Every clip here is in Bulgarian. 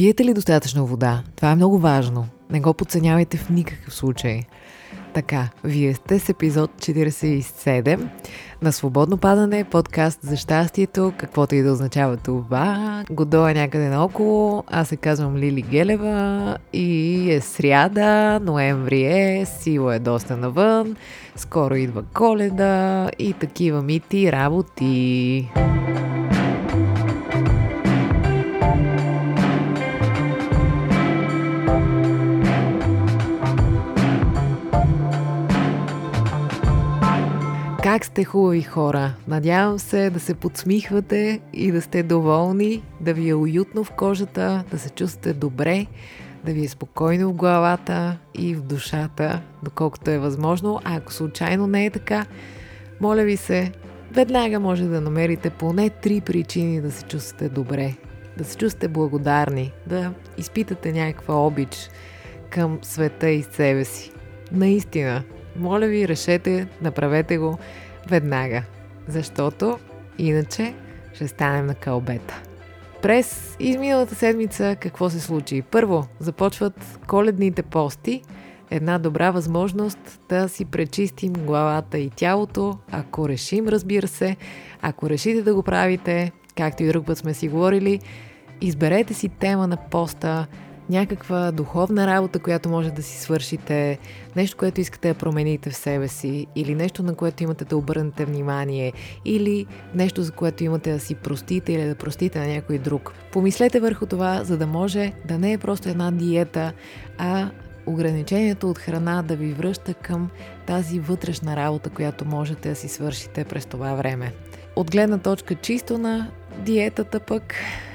Пиете ли достатъчно вода? Това е много важно. Не го подценявайте в никакъв случай. Така, вие сте с епизод 47 на Свободно падане, подкаст за щастието, каквото и да означава това. Годо е някъде наоколо, аз се казвам Лили Гелева и е сряда, ноември е, сила е доста навън, скоро идва коледа и такива мити работи. Как сте хубави хора? Надявам се да се подсмихвате и да сте доволни, да ви е уютно в кожата, да се чувствате добре, да ви е спокойно в главата и в душата, доколкото е възможно. А ако случайно не е така, моля ви се, веднага може да намерите поне три причини да се чувствате добре, да се чувствате благодарни, да изпитате някаква обич към света и себе си. Наистина, моля ви, решете, направете го веднага, защото иначе ще станем на кълбета. През изминалата седмица какво се случи? Първо, започват коледните пости, една добра възможност да си пречистим главата и тялото, ако решим, разбира се, ако решите да го правите, както и друг път сме си говорили, изберете си тема на поста, някаква духовна работа, която може да си свършите, нещо, което искате да промените в себе си, или нещо, на което имате да обърнете внимание, или нещо, за което имате да си простите или да простите на някой друг. Помислете върху това, за да може да не е просто една диета, а ограничението от храна да ви връща към тази вътрешна работа, която можете да си свършите през това време. От гледна точка чисто на диетата пък,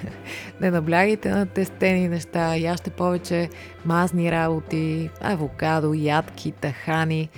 не наблягайте на тестени неща, яще повече мазни работи, авокадо, ядки, тахани,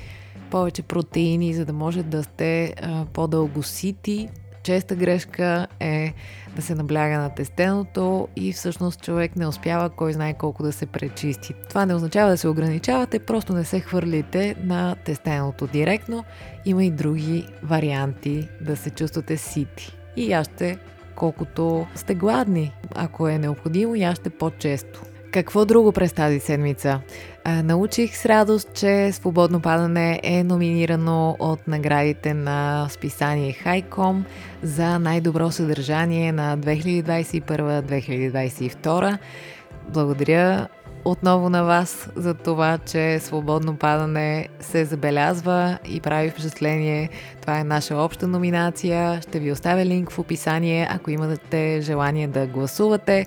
повече протеини, за да може да сте а, по-дълго сити. Честа грешка е да се набляга на тестеното и всъщност човек не успява кой знае колко да се пречисти. Това не означава да се ограничавате, просто не се хвърлите на тестеното директно. Има и други варианти да се чувствате сити. И яще колкото сте гладни. Ако е необходимо, яще по-често. Какво друго през тази седмица? А, научих с радост, че Свободно падане е номинирано от наградите на списание Хайком за най-добро съдържание на 2021-2022. Благодаря отново на вас за това, че свободно падане се забелязва и прави впечатление. Това е наша обща номинация. Ще ви оставя линк в описание, ако имате желание да гласувате.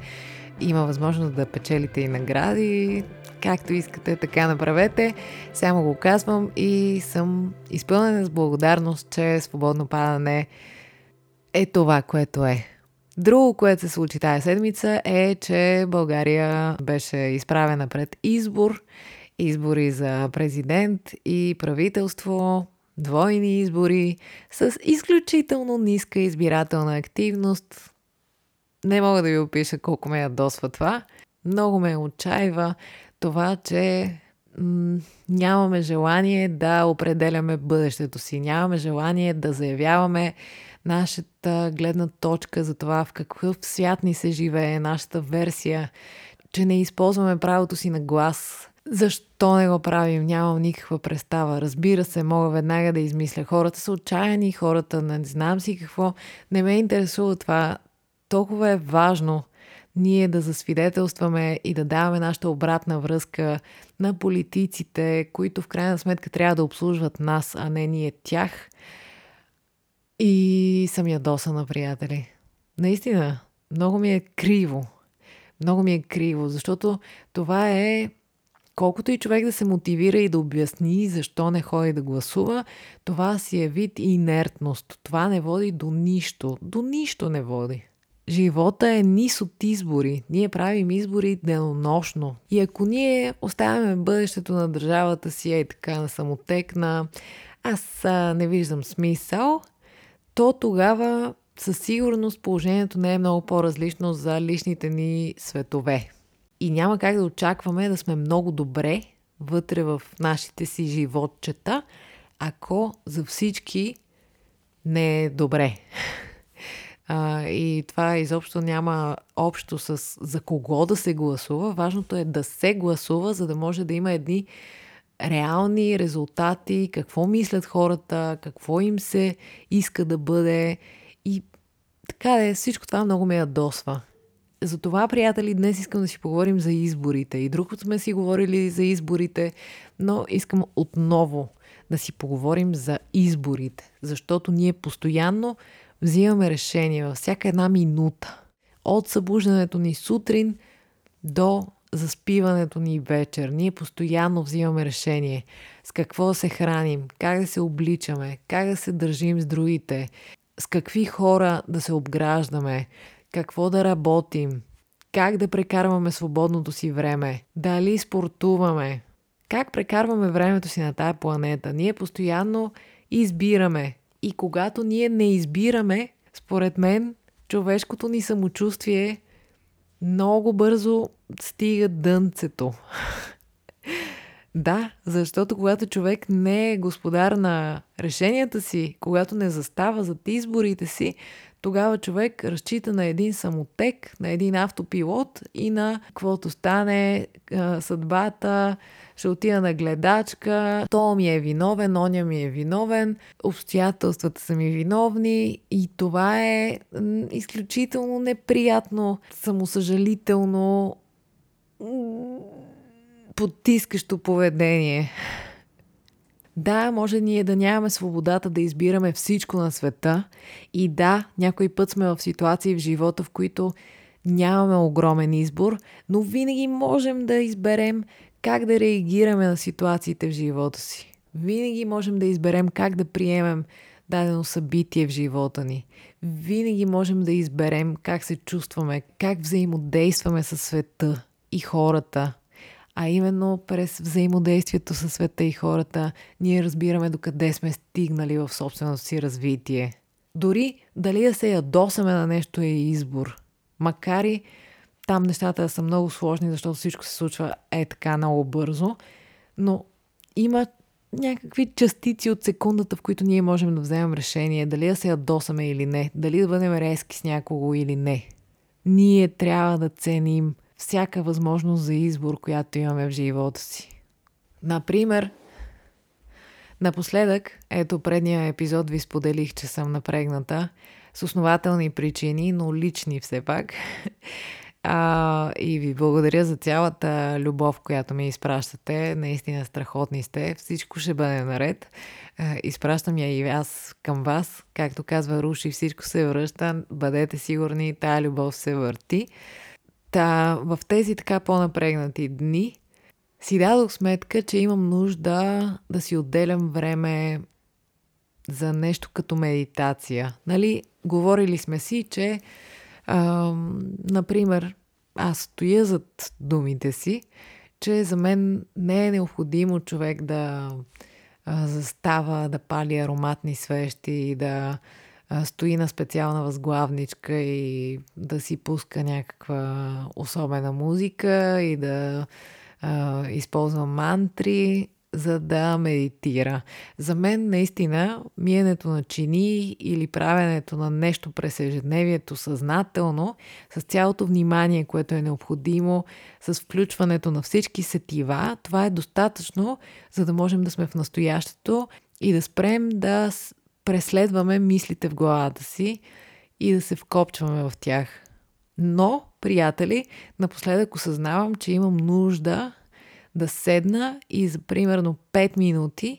Има възможност да печелите и награди. Както искате, така направете. Само го казвам и съм изпълнена с благодарност, че свободно падане е това, което е. Друго, което се случи тази седмица е, че България беше изправена пред избор. Избори за президент и правителство, двойни избори с изключително ниска избирателна активност. Не мога да ви опиша колко ме ядосва това. Много ме отчаива това, че м- нямаме желание да определяме бъдещето си. Нямаме желание да заявяваме нашата гледна точка за това в какъв свят ни се живее, нашата версия, че не използваме правото си на глас. Защо не го правим? Нямам никаква представа. Разбира се, мога веднага да измисля. Хората са отчаяни, хората не знам си какво. Не ме интересува това. Толкова е важно ние да засвидетелстваме и да даваме нашата обратна връзка на политиците, които в крайна сметка трябва да обслужват нас, а не ние тях. И съм ядосана, приятели. Наистина, много ми е криво. Много ми е криво, защото това е колкото и човек да се мотивира и да обясни защо не ходи да гласува, това си е вид инертност. Това не води до нищо. До нищо не води. Живота е низ от избори. Ние правим избори денонощно. И ако ние оставяме бъдещето на държавата си е така на самотекна, аз а, не виждам смисъл, то тогава със сигурност положението не е много по-различно за личните ни светове. И няма как да очакваме да сме много добре вътре в нашите си животчета, ако за всички не е добре. а, и това изобщо няма общо с за кого да се гласува. Важното е да се гласува, за да може да има едни реални резултати, какво мислят хората, какво им се иска да бъде. И така е, всичко това много ме ядосва. Затова, приятели, днес искам да си поговорим за изборите. И друг сме си говорили за изборите, но искам отново да си поговорим за изборите. Защото ние постоянно взимаме решение във всяка една минута. От събуждането ни сутрин до заспиването ни вечер. Ние постоянно взимаме решение с какво да се храним, как да се обличаме, как да се държим с другите, с какви хора да се обграждаме, какво да работим, как да прекарваме свободното си време, дали спортуваме, как прекарваме времето си на тая планета. Ние постоянно избираме. И когато ние не избираме, според мен, човешкото ни самочувствие много бързо стига дънцето. да, защото когато човек не е господар на решенията си, когато не застава зад изборите си, тогава човек разчита на един самотек, на един автопилот и на каквото стане съдбата, ще отида на гледачка, то ми е виновен, оня ми е виновен, обстоятелствата са ми виновни и това е изключително неприятно, самосъжалително, потискащо поведение. Да, може ние да нямаме свободата да избираме всичко на света. И да, някой път сме в ситуации в живота, в които нямаме огромен избор, но винаги можем да изберем как да реагираме на ситуациите в живота си. Винаги можем да изберем как да приемем дадено събитие в живота ни. Винаги можем да изберем как се чувстваме, как взаимодействаме със света и хората. А именно през взаимодействието със света и хората ние разбираме докъде сме стигнали в собственото си развитие. Дори дали да се ядосаме на нещо е избор. Макар и там нещата са много сложни, защото всичко се случва е така много бързо, но има някакви частици от секундата, в които ние можем да вземем решение дали да се ядосаме или не, дали да бъдем резки с някого или не. Ние трябва да ценим всяка възможност за избор, която имаме в живота си. Например, напоследък, ето предния епизод ви споделих, че съм напрегната с основателни причини, но лични все пак. А, и ви благодаря за цялата любов, която ми изпращате. Наистина страхотни сте. Всичко ще бъде наред. А, изпращам я и аз към вас. Както казва Руши, всичко се връща. Бъдете сигурни, тая любов се върти. Та, в тези така по-напрегнати дни си дадох сметка, че имам нужда да си отделям време за нещо като медитация. Нали, говорили сме си, че а, например, аз стоя зад думите си, че за мен не е необходимо човек да а, застава, да пали ароматни свещи и да а, стои на специална възглавничка и да си пуска някаква особена музика и да а, използва мантри за да медитира. За мен наистина миенето на чини или правенето на нещо през ежедневието съзнателно, с цялото внимание, което е необходимо, с включването на всички сетива, това е достатъчно, за да можем да сме в настоящето и да спрем да преследваме мислите в главата си и да се вкопчваме в тях. Но, приятели, напоследък осъзнавам, че имам нужда да седна и за примерно 5 минути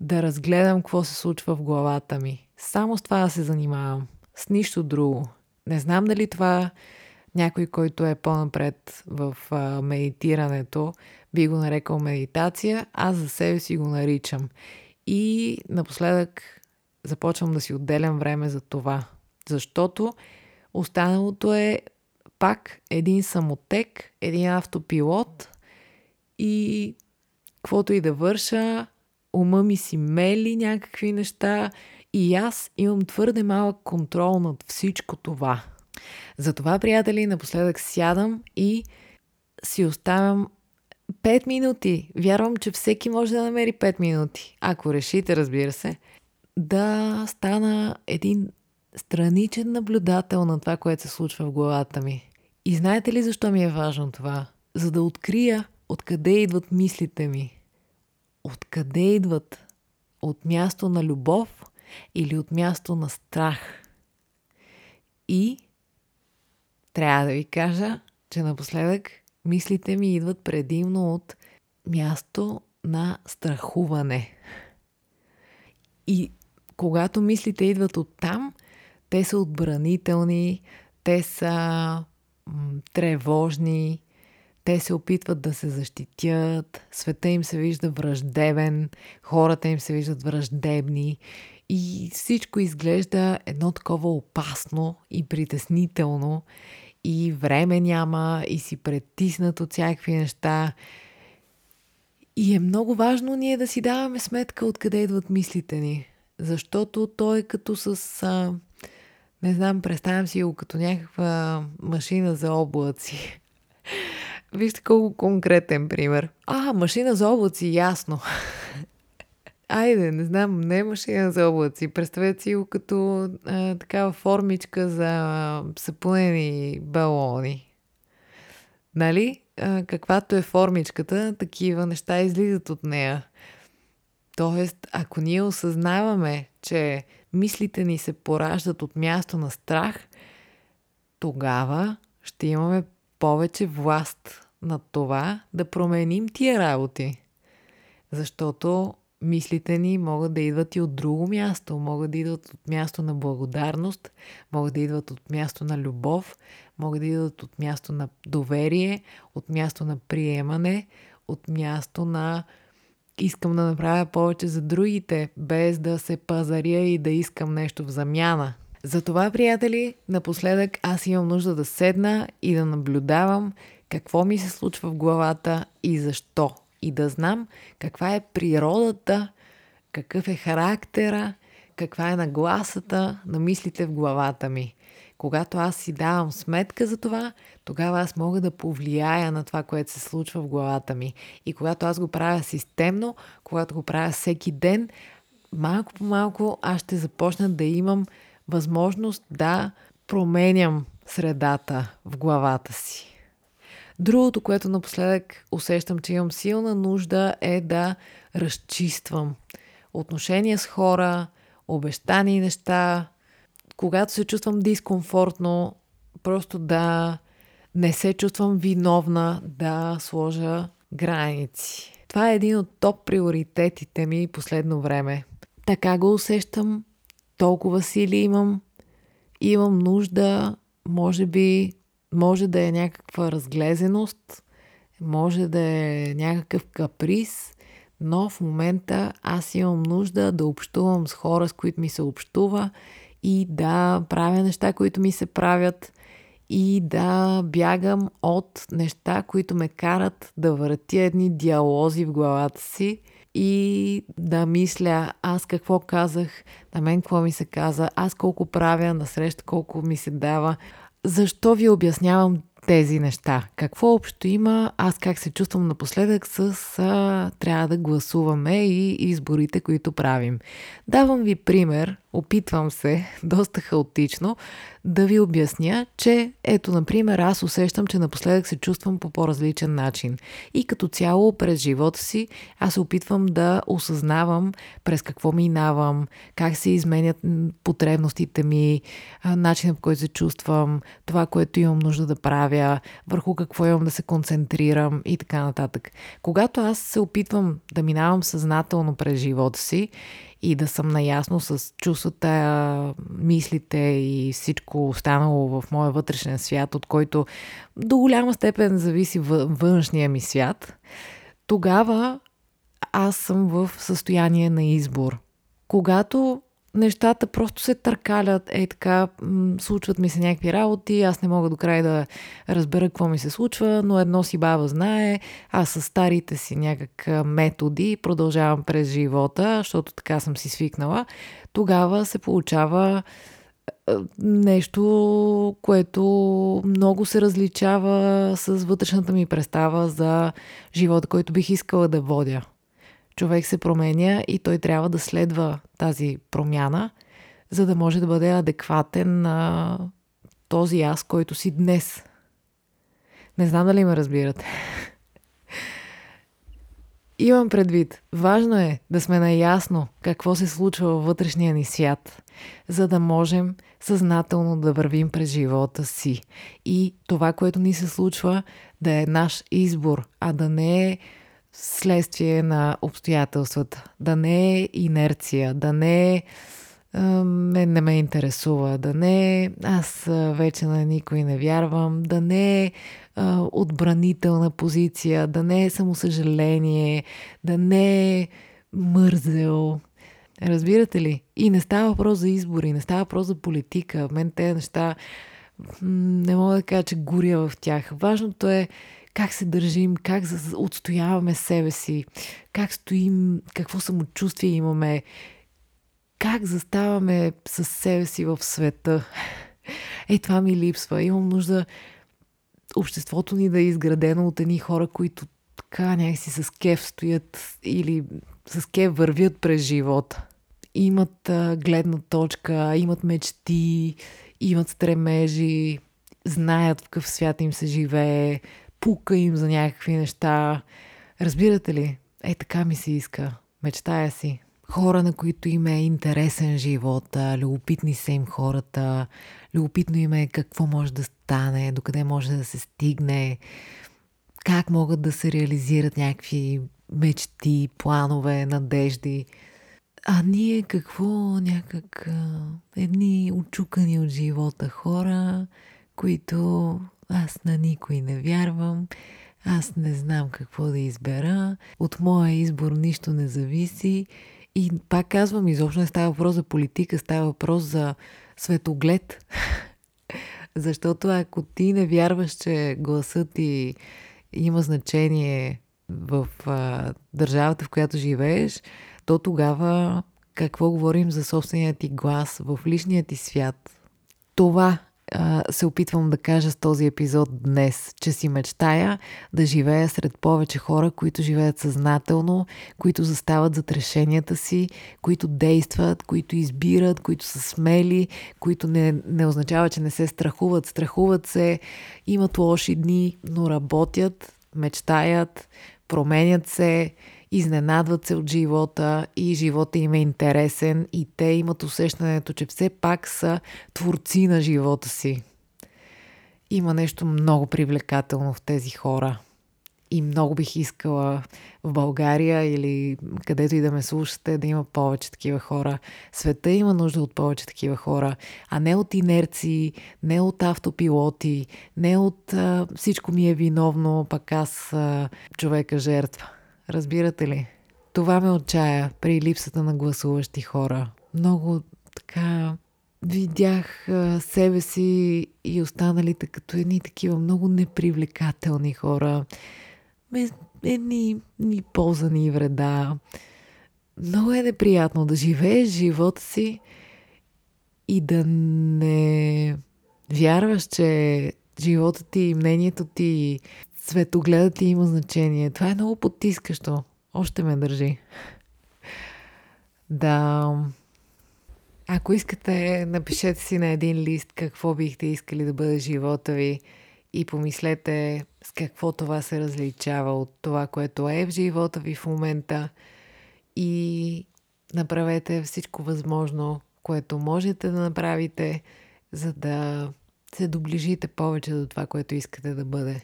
да разгледам какво се случва в главата ми. Само с това да се занимавам. С нищо друго. Не знам дали това някой, който е по-напред в а, медитирането, би го нарекал медитация. Аз за себе си го наричам. И напоследък започвам да си отделям време за това. Защото останалото е пак един самотек, един автопилот, и каквото и да върша, ума ми си мели някакви неща и аз имам твърде малък контрол над всичко това. Затова, приятели, напоследък сядам и си оставям 5 минути. Вярвам, че всеки може да намери 5 минути. Ако решите, разбира се, да стана един страничен наблюдател на това, което се случва в главата ми. И знаете ли защо ми е важно това? За да открия откъде идват мислите ми. Откъде идват? От място на любов или от място на страх? И трябва да ви кажа, че напоследък мислите ми идват предимно от място на страхуване. И когато мислите идват от там, те са отбранителни, те са тревожни, те се опитват да се защитят, света им се вижда враждебен, хората им се виждат враждебни и всичко изглежда едно такова опасно и притеснително и време няма и си притиснат от всякакви неща. И е много важно ние да си даваме сметка откъде идват мислите ни. Защото той е като с... А, не знам, представям си го като някаква машина за облаци. Вижте колко конкретен пример. А, машина за облаци, ясно. Айде, не знам, не е машина за облаци. Представете си го като а, такава формичка за сапунени балони. Нали? А, каквато е формичката, такива неща излизат от нея. Тоест, ако ние осъзнаваме, че мислите ни се пораждат от място на страх, тогава ще имаме повече власт над това да променим тия работи. Защото мислите ни могат да идват и от друго място. Могат да идват от място на благодарност, могат да идват от място на любов, могат да идват от място на доверие, от място на приемане, от място на искам да направя повече за другите, без да се пазаря и да искам нещо в замяна. Затова, приятели, напоследък аз имам нужда да седна и да наблюдавам какво ми се случва в главата и защо. И да знам каква е природата, какъв е характера, каква е нагласата на мислите в главата ми. Когато аз си давам сметка за това, тогава аз мога да повлияя на това, което се случва в главата ми. И когато аз го правя системно, когато го правя всеки ден, малко по малко аз ще започна да имам възможност да променям средата в главата си. Другото, което напоследък усещам, че имам силна нужда е да разчиствам отношения с хора, обещани неща, когато се чувствам дискомфортно, просто да не се чувствам виновна да сложа граници. Това е един от топ приоритетите ми последно време. Така го усещам, толкова сили имам, имам нужда, може би, може да е някаква разглезеност, може да е някакъв каприз, но в момента аз имам нужда да общувам с хора, с които ми се общува и да правя неща, които ми се правят и да бягам от неща, които ме карат да въртя едни диалози в главата си и да мисля аз какво казах, на мен какво ми се каза, аз колко правя, на среща колко ми се дава. Защо ви обяснявам тези неща. Какво общо има, аз как се чувствам напоследък с а, трябва да гласуваме и изборите, които правим. Давам ви пример, опитвам се, доста хаотично, да ви обясня, че ето, например, аз усещам, че напоследък се чувствам по по-различен начин. И като цяло през живота си аз се опитвам да осъзнавам през какво минавам, как се изменят потребностите ми, начинът по който се чувствам, това, което имам нужда да правя, върху какво имам да се концентрирам и така нататък. Когато аз се опитвам да минавам съзнателно през живота си и да съм наясно с чувствата, мислите и всичко останало в моя вътрешен свят, от който до голяма степен зависи външния ми свят, тогава аз съм в състояние на избор. Когато нещата просто се търкалят, е така, случват ми се някакви работи, аз не мога до край да разбера какво ми се случва, но едно си баба знае, аз с старите си някак методи продължавам през живота, защото така съм си свикнала, тогава се получава нещо, което много се различава с вътрешната ми представа за живота, който бих искала да водя човек се променя и той трябва да следва тази промяна, за да може да бъде адекватен на този аз, който си днес. Не знам дали ме разбирате. Имам предвид, важно е да сме наясно какво се случва във вътрешния ни свят, за да можем съзнателно да вървим през живота си. И това, което ни се случва, да е наш избор, а да не е следствие на обстоятелствата, да не е инерция, да не е мен не ме интересува, да не аз вече на никой не вярвам, да не е отбранителна позиция, да не е самосъжаление, да не е мързел. Разбирате ли? И не става въпрос за избори, не става въпрос за политика. Мен тези неща не мога да кажа, че горя в тях. Важното е как се държим, как отстояваме себе си, как стоим, какво самочувствие имаме, как заставаме с себе си в света. Е, това ми липсва. Имам нужда обществото ни да е изградено от едни хора, които така някакси с кеф стоят или с кеф вървят през живота. Имат а, гледна точка, имат мечти, имат стремежи, знаят в какъв свят им се живее, пука им за някакви неща. Разбирате ли? Е, така ми се иска. Мечтая си. Хора, на които им е интересен живот, любопитни са им хората, любопитно им е какво може да стане, докъде може да се стигне, как могат да се реализират някакви мечти, планове, надежди. А ние какво някак едни очукани от живота хора, които аз на никой не вярвам, аз не знам какво да избера, от моя избор нищо не зависи и пак казвам, изобщо не става въпрос за политика, става въпрос за светоглед. Защото ако ти не вярваш, че гласът ти има значение в а, държавата, в която живееш, то тогава какво говорим за собствения ти глас в личния ти свят? Това се опитвам да кажа с този епизод днес, че си мечтая да живея сред повече хора, които живеят съзнателно, които застават зад решенията си, които действат, които избират, които са смели, които не, не означава, че не се страхуват. Страхуват се, имат лоши дни, но работят, мечтаят, променят се, изненадват се от живота и живота им е интересен и те имат усещането, че все пак са творци на живота си. Има нещо много привлекателно в тези хора. И много бих искала в България или където и да ме слушате, да има повече такива хора. Света има нужда от повече такива хора, а не от инерции, не от автопилоти, не от а, всичко ми е виновно, пък аз а, човека жертва. Разбирате ли? Това ме отчая при липсата на гласуващи хора. Много така видях себе си и останалите като едни такива много непривлекателни хора. Едни ни полза, ни вреда. Много е неприятно да живееш живота си и да не вярваш, че живота ти, и мнението ти, Светогледът ти има значение. Това е много потискащо. Още ме държи. Да. Ако искате, напишете си на един лист какво бихте искали да бъде живота ви и помислете с какво това се различава от това, което е в живота ви в момента и направете всичко възможно, което можете да направите, за да се доближите повече до това, което искате да бъде.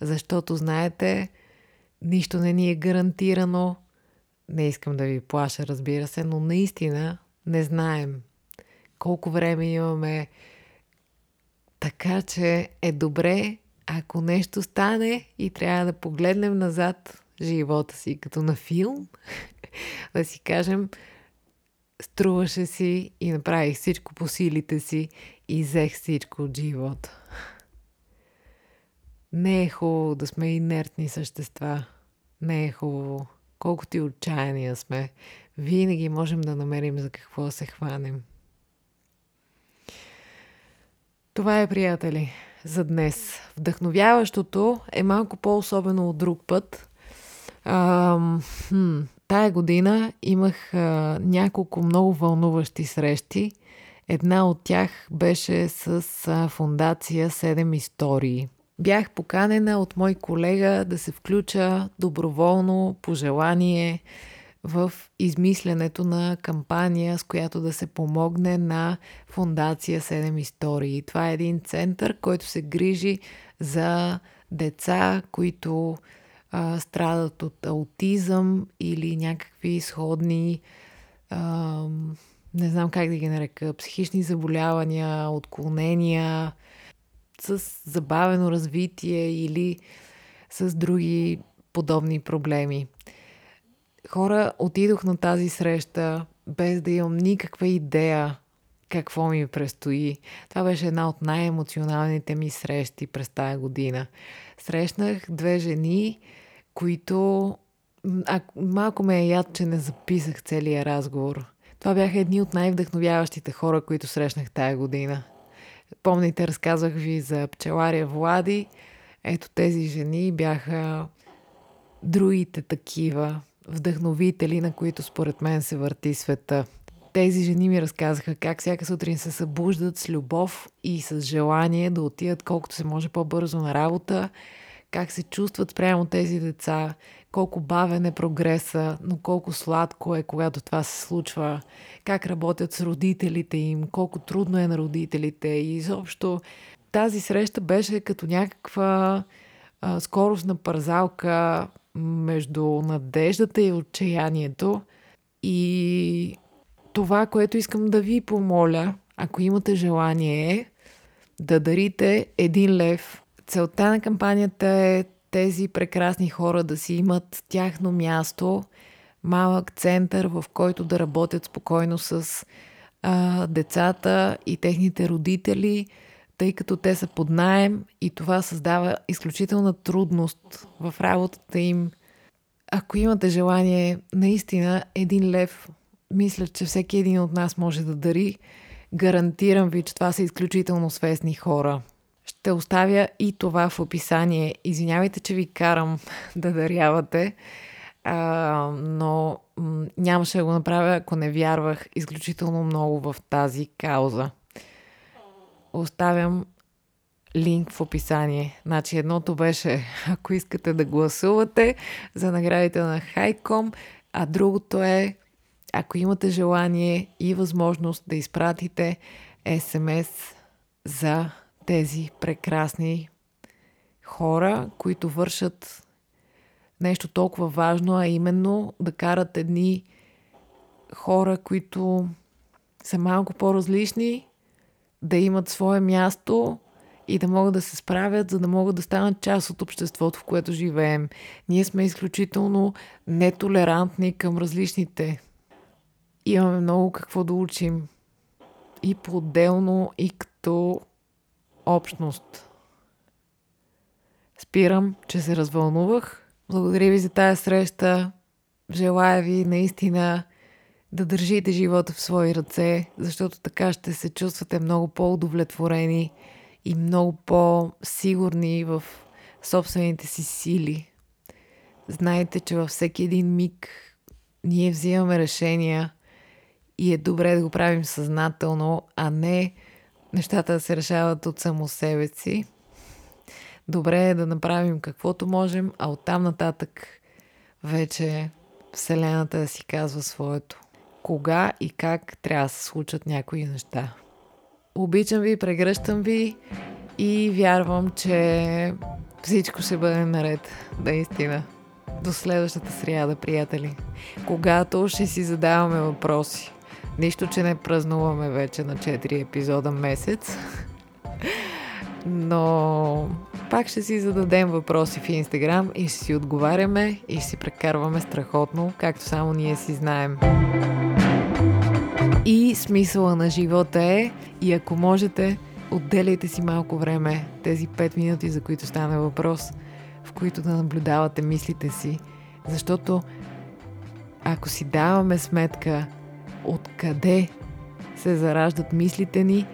Защото, знаете, нищо не ни е гарантирано. Не искам да ви плаша, разбира се, но наистина не знаем колко време имаме. Така че е добре, ако нещо стане и трябва да погледнем назад живота си, като на филм, да си кажем, струваше си и направих всичко по силите си и взех всичко от живота. Не е хубаво да сме инертни същества. Не е хубаво. Колкото и отчаяния сме, винаги можем да намерим за какво се хванем. Това е, приятели, за днес. Вдъхновяващото е малко по-особено от друг път. А, хм, тая година имах а, няколко много вълнуващи срещи. Една от тях беше с фундация 7 истории. Бях поканена от мой колега да се включа доброволно, по желание, в измислянето на кампания, с която да се помогне на Фундация 7 истории. Това е един център, който се грижи за деца, които а, страдат от аутизъм или някакви сходни, а, не знам как да ги нарека, психични заболявания, отклонения, с забавено развитие или с други подобни проблеми. Хора, отидох на тази среща без да имам никаква идея какво ми предстои. Това беше една от най-емоционалните ми срещи през тая година. Срещнах две жени, които... А, малко ме е яд, че не записах целия разговор. Това бяха едни от най-вдъхновяващите хора, които срещнах тая година. Помните, разказах ви за пчеларя Влади. Ето тези жени бяха другите такива вдъхновители, на които според мен се върти света. Тези жени ми разказаха как всяка сутрин се събуждат с любов и с желание да отидат колкото се може по-бързо на работа, как се чувстват прямо тези деца, колко бавен е прогреса, но колко сладко е, когато това се случва, как работят с родителите им, колко трудно е на родителите и изобщо тази среща беше като някаква а, скоростна пързалка между надеждата и отчаянието. И това, което искам да ви помоля, ако имате желание е да дарите един лев. Целта на кампанията е тези прекрасни хора да си имат тяхно място, малък център, в който да работят спокойно с а, децата и техните родители, тъй като те са под найем и това създава изключителна трудност в работата им. Ако имате желание, наистина един лев, мисля, че всеки един от нас може да дари. Гарантирам ви, че това са изключително свестни хора. Ще оставя и това в описание. Извинявайте, че ви карам да дарявате, а, но нямаше да го направя, ако не вярвах изключително много в тази кауза. Оставям линк в описание. Значи едното беше, ако искате да гласувате за наградите на Хайком, а другото е, ако имате желание и възможност да изпратите СМС за тези прекрасни хора, които вършат нещо толкова важно, а именно да карат едни хора, които са малко по-различни, да имат свое място и да могат да се справят, за да могат да станат част от обществото, в което живеем. Ние сме изключително нетолерантни към различните. Имаме много какво да учим. И по-отделно, и като общност. Спирам, че се развълнувах. Благодаря ви за тази среща. Желая ви наистина да държите живота в свои ръце, защото така ще се чувствате много по-удовлетворени и много по-сигурни в собствените си сили. Знайте, че във всеки един миг ние взимаме решения и е добре да го правим съзнателно, а не нещата да се решават от само себе си. Добре е да направим каквото можем, а оттам нататък вече Вселената да си казва своето. Кога и как трябва да се случат някои неща. Обичам ви, прегръщам ви и вярвам, че всичко ще бъде наред. Наистина. До следващата сряда, приятели. Когато ще си задаваме въпроси. Нищо, че не празнуваме вече на 4 епизода месец. Но пак ще си зададем въпроси в Инстаграм и ще си отговаряме и ще си прекарваме страхотно, както само ние си знаем. И смисъла на живота е, и ако можете, отделяйте си малко време, тези 5 минути, за които стане въпрос, в които да наблюдавате мислите си, защото ако си даваме сметка откъде се зараждат мислите ни,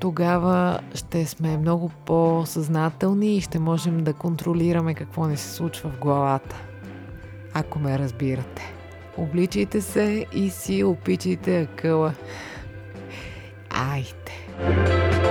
тогава ще сме много по-съзнателни и ще можем да контролираме какво ни се случва в главата. Ако ме разбирате. Обличайте се и си опичайте акъла. Айде!